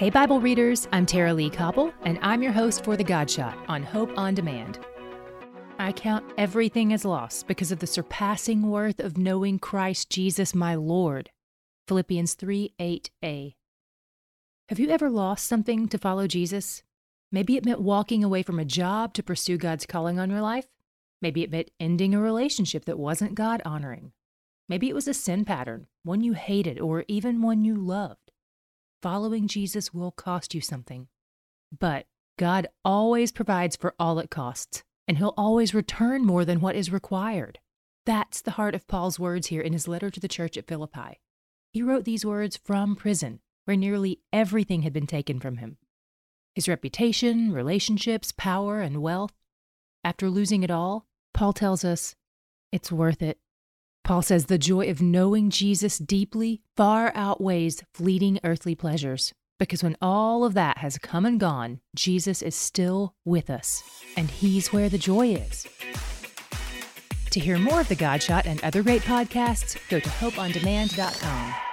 Hey, Bible readers, I'm Tara-Leigh Cobble, and I'm your host for The God Shot on Hope on Demand. I count everything as loss because of the surpassing worth of knowing Christ Jesus my Lord. Philippians 3 8a. Have you ever lost something to follow Jesus? Maybe it meant walking away from a job to pursue God's calling on your life. Maybe it meant ending a relationship that wasn't God honoring. Maybe it was a sin pattern, one you hated, or even one you loved following Jesus will cost you something. But God always provides for all it costs, and He'll always return more than what is required. That's the heart of Paul's words here in his letter to the church at Philippi. He wrote these words from prison, where nearly everything had been taken from him his reputation, relationships, power, and wealth. After losing it all, Paul tells us it's worth it Paul says the joy of knowing Jesus deeply far outweighs fleeting earthly pleasures. Because when all of that has come and gone, Jesus is still with us, and He's where the joy is. To hear more of The God Shot and other great podcasts, go to hopeondemand.com.